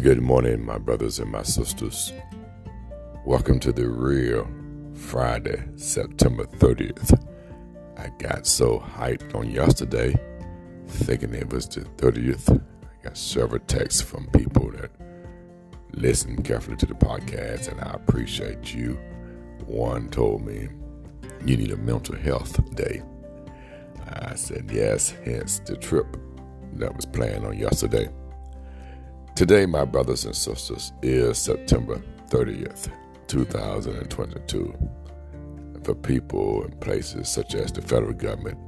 Good morning, my brothers and my sisters. Welcome to the real Friday, September 30th. I got so hyped on yesterday, thinking it was the 30th. I got several texts from people that listen carefully to the podcast, and I appreciate you. One told me, You need a mental health day. I said, Yes, hence the trip that was planned on yesterday. Today, my brothers and sisters, is September 30th, 2022. For people and places such as the federal government,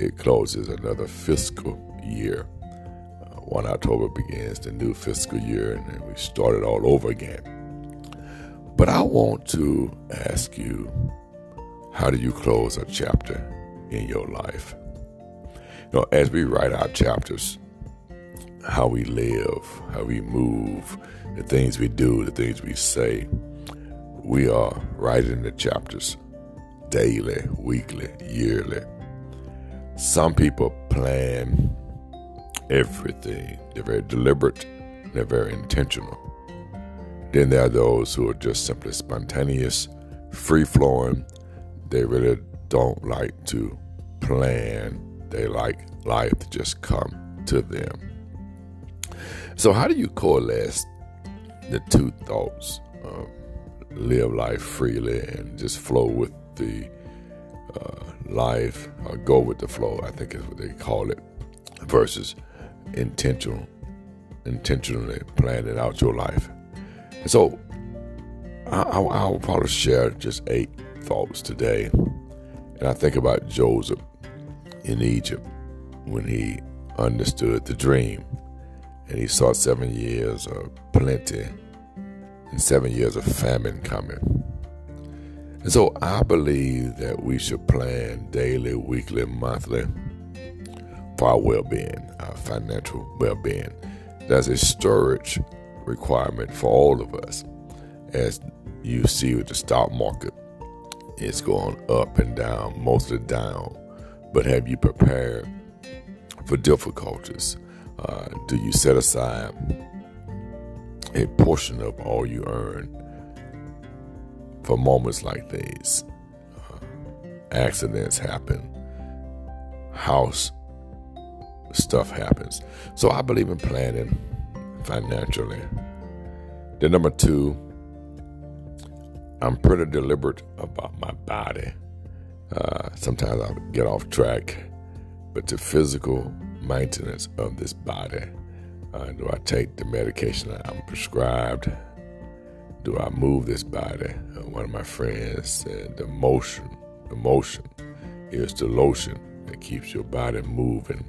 it closes another fiscal year. Uh, 1 October begins the new fiscal year, and we start it all over again. But I want to ask you how do you close a chapter in your life? You know, as we write our chapters, how we live, how we move, the things we do, the things we say. We are writing the chapters daily, weekly, yearly. Some people plan everything. They're very deliberate, they're very intentional. Then there are those who are just simply spontaneous, free flowing. They really don't like to plan. They like life to just come to them. So, how do you coalesce the two thoughts? Um, live life freely and just flow with the uh, life, or go with the flow, I think is what they call it, versus intentional, intentionally planning out your life. And so, I, I, will probably share just eight thoughts today. And I think about Joseph in Egypt when he understood the dream and he saw seven years of plenty and seven years of famine coming. And so I believe that we should plan daily, weekly, monthly for our well being, our financial well being. There's a storage requirement for all of us. As you see with the stock market, it's going up and down, mostly down. But have you prepared for difficulties? Uh, do you set aside a portion of all you earn for moments like these? Uh, accidents happen, house stuff happens. So I believe in planning financially. Then, number two, I'm pretty deliberate about my body. Uh, sometimes I get off track, but the physical maintenance of this body? Uh, do I take the medication I'm prescribed? Do I move this body? Uh, one of my friends said the motion, the motion is the lotion that keeps your body moving.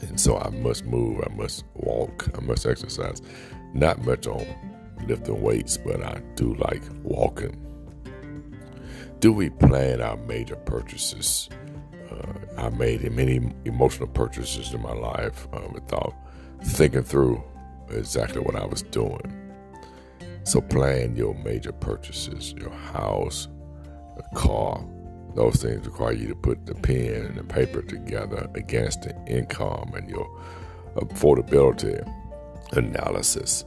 And so I must move, I must walk, I must exercise. Not much on lifting weights, but I do like walking. Do we plan our major purchases? Uh, I made many emotional purchases in my life uh, without thinking through exactly what I was doing. So plan your major purchases, your house, a car. Those things require you to put the pen and the paper together against the income and your affordability analysis.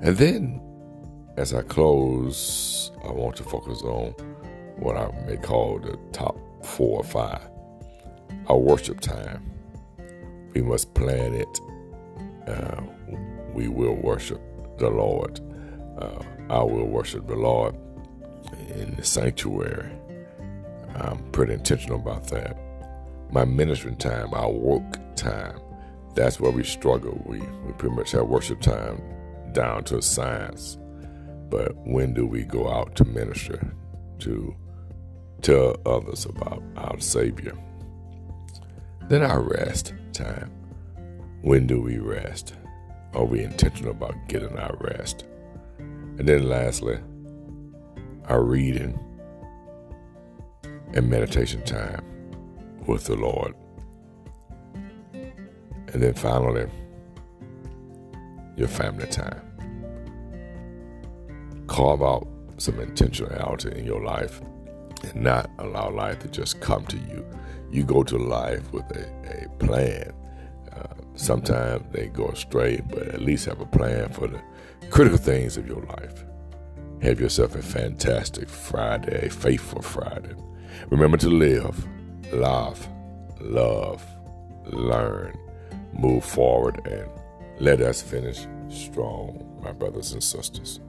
And then, as I close, I want to focus on what I may call the top four or five our worship time. We must plan it. Uh, we will worship the Lord. Uh, I will worship the Lord in the sanctuary. I'm pretty intentional about that. My ministering time, our work time, that's where we struggle. We, we pretty much have worship time down to a science. But when do we go out to minister, to tell others about our Savior? Then our rest time. When do we rest? Are we intentional about getting our rest? And then lastly, our reading and meditation time with the Lord. And then finally, your family time. Carve out some intentionality in your life and not allow life to just come to you. You go to life with a, a plan. Uh, Sometimes they go astray, but at least have a plan for the critical things of your life. Have yourself a fantastic Friday, a faithful Friday. Remember to live, laugh, love, learn, move forward, and let us finish strong, my brothers and sisters.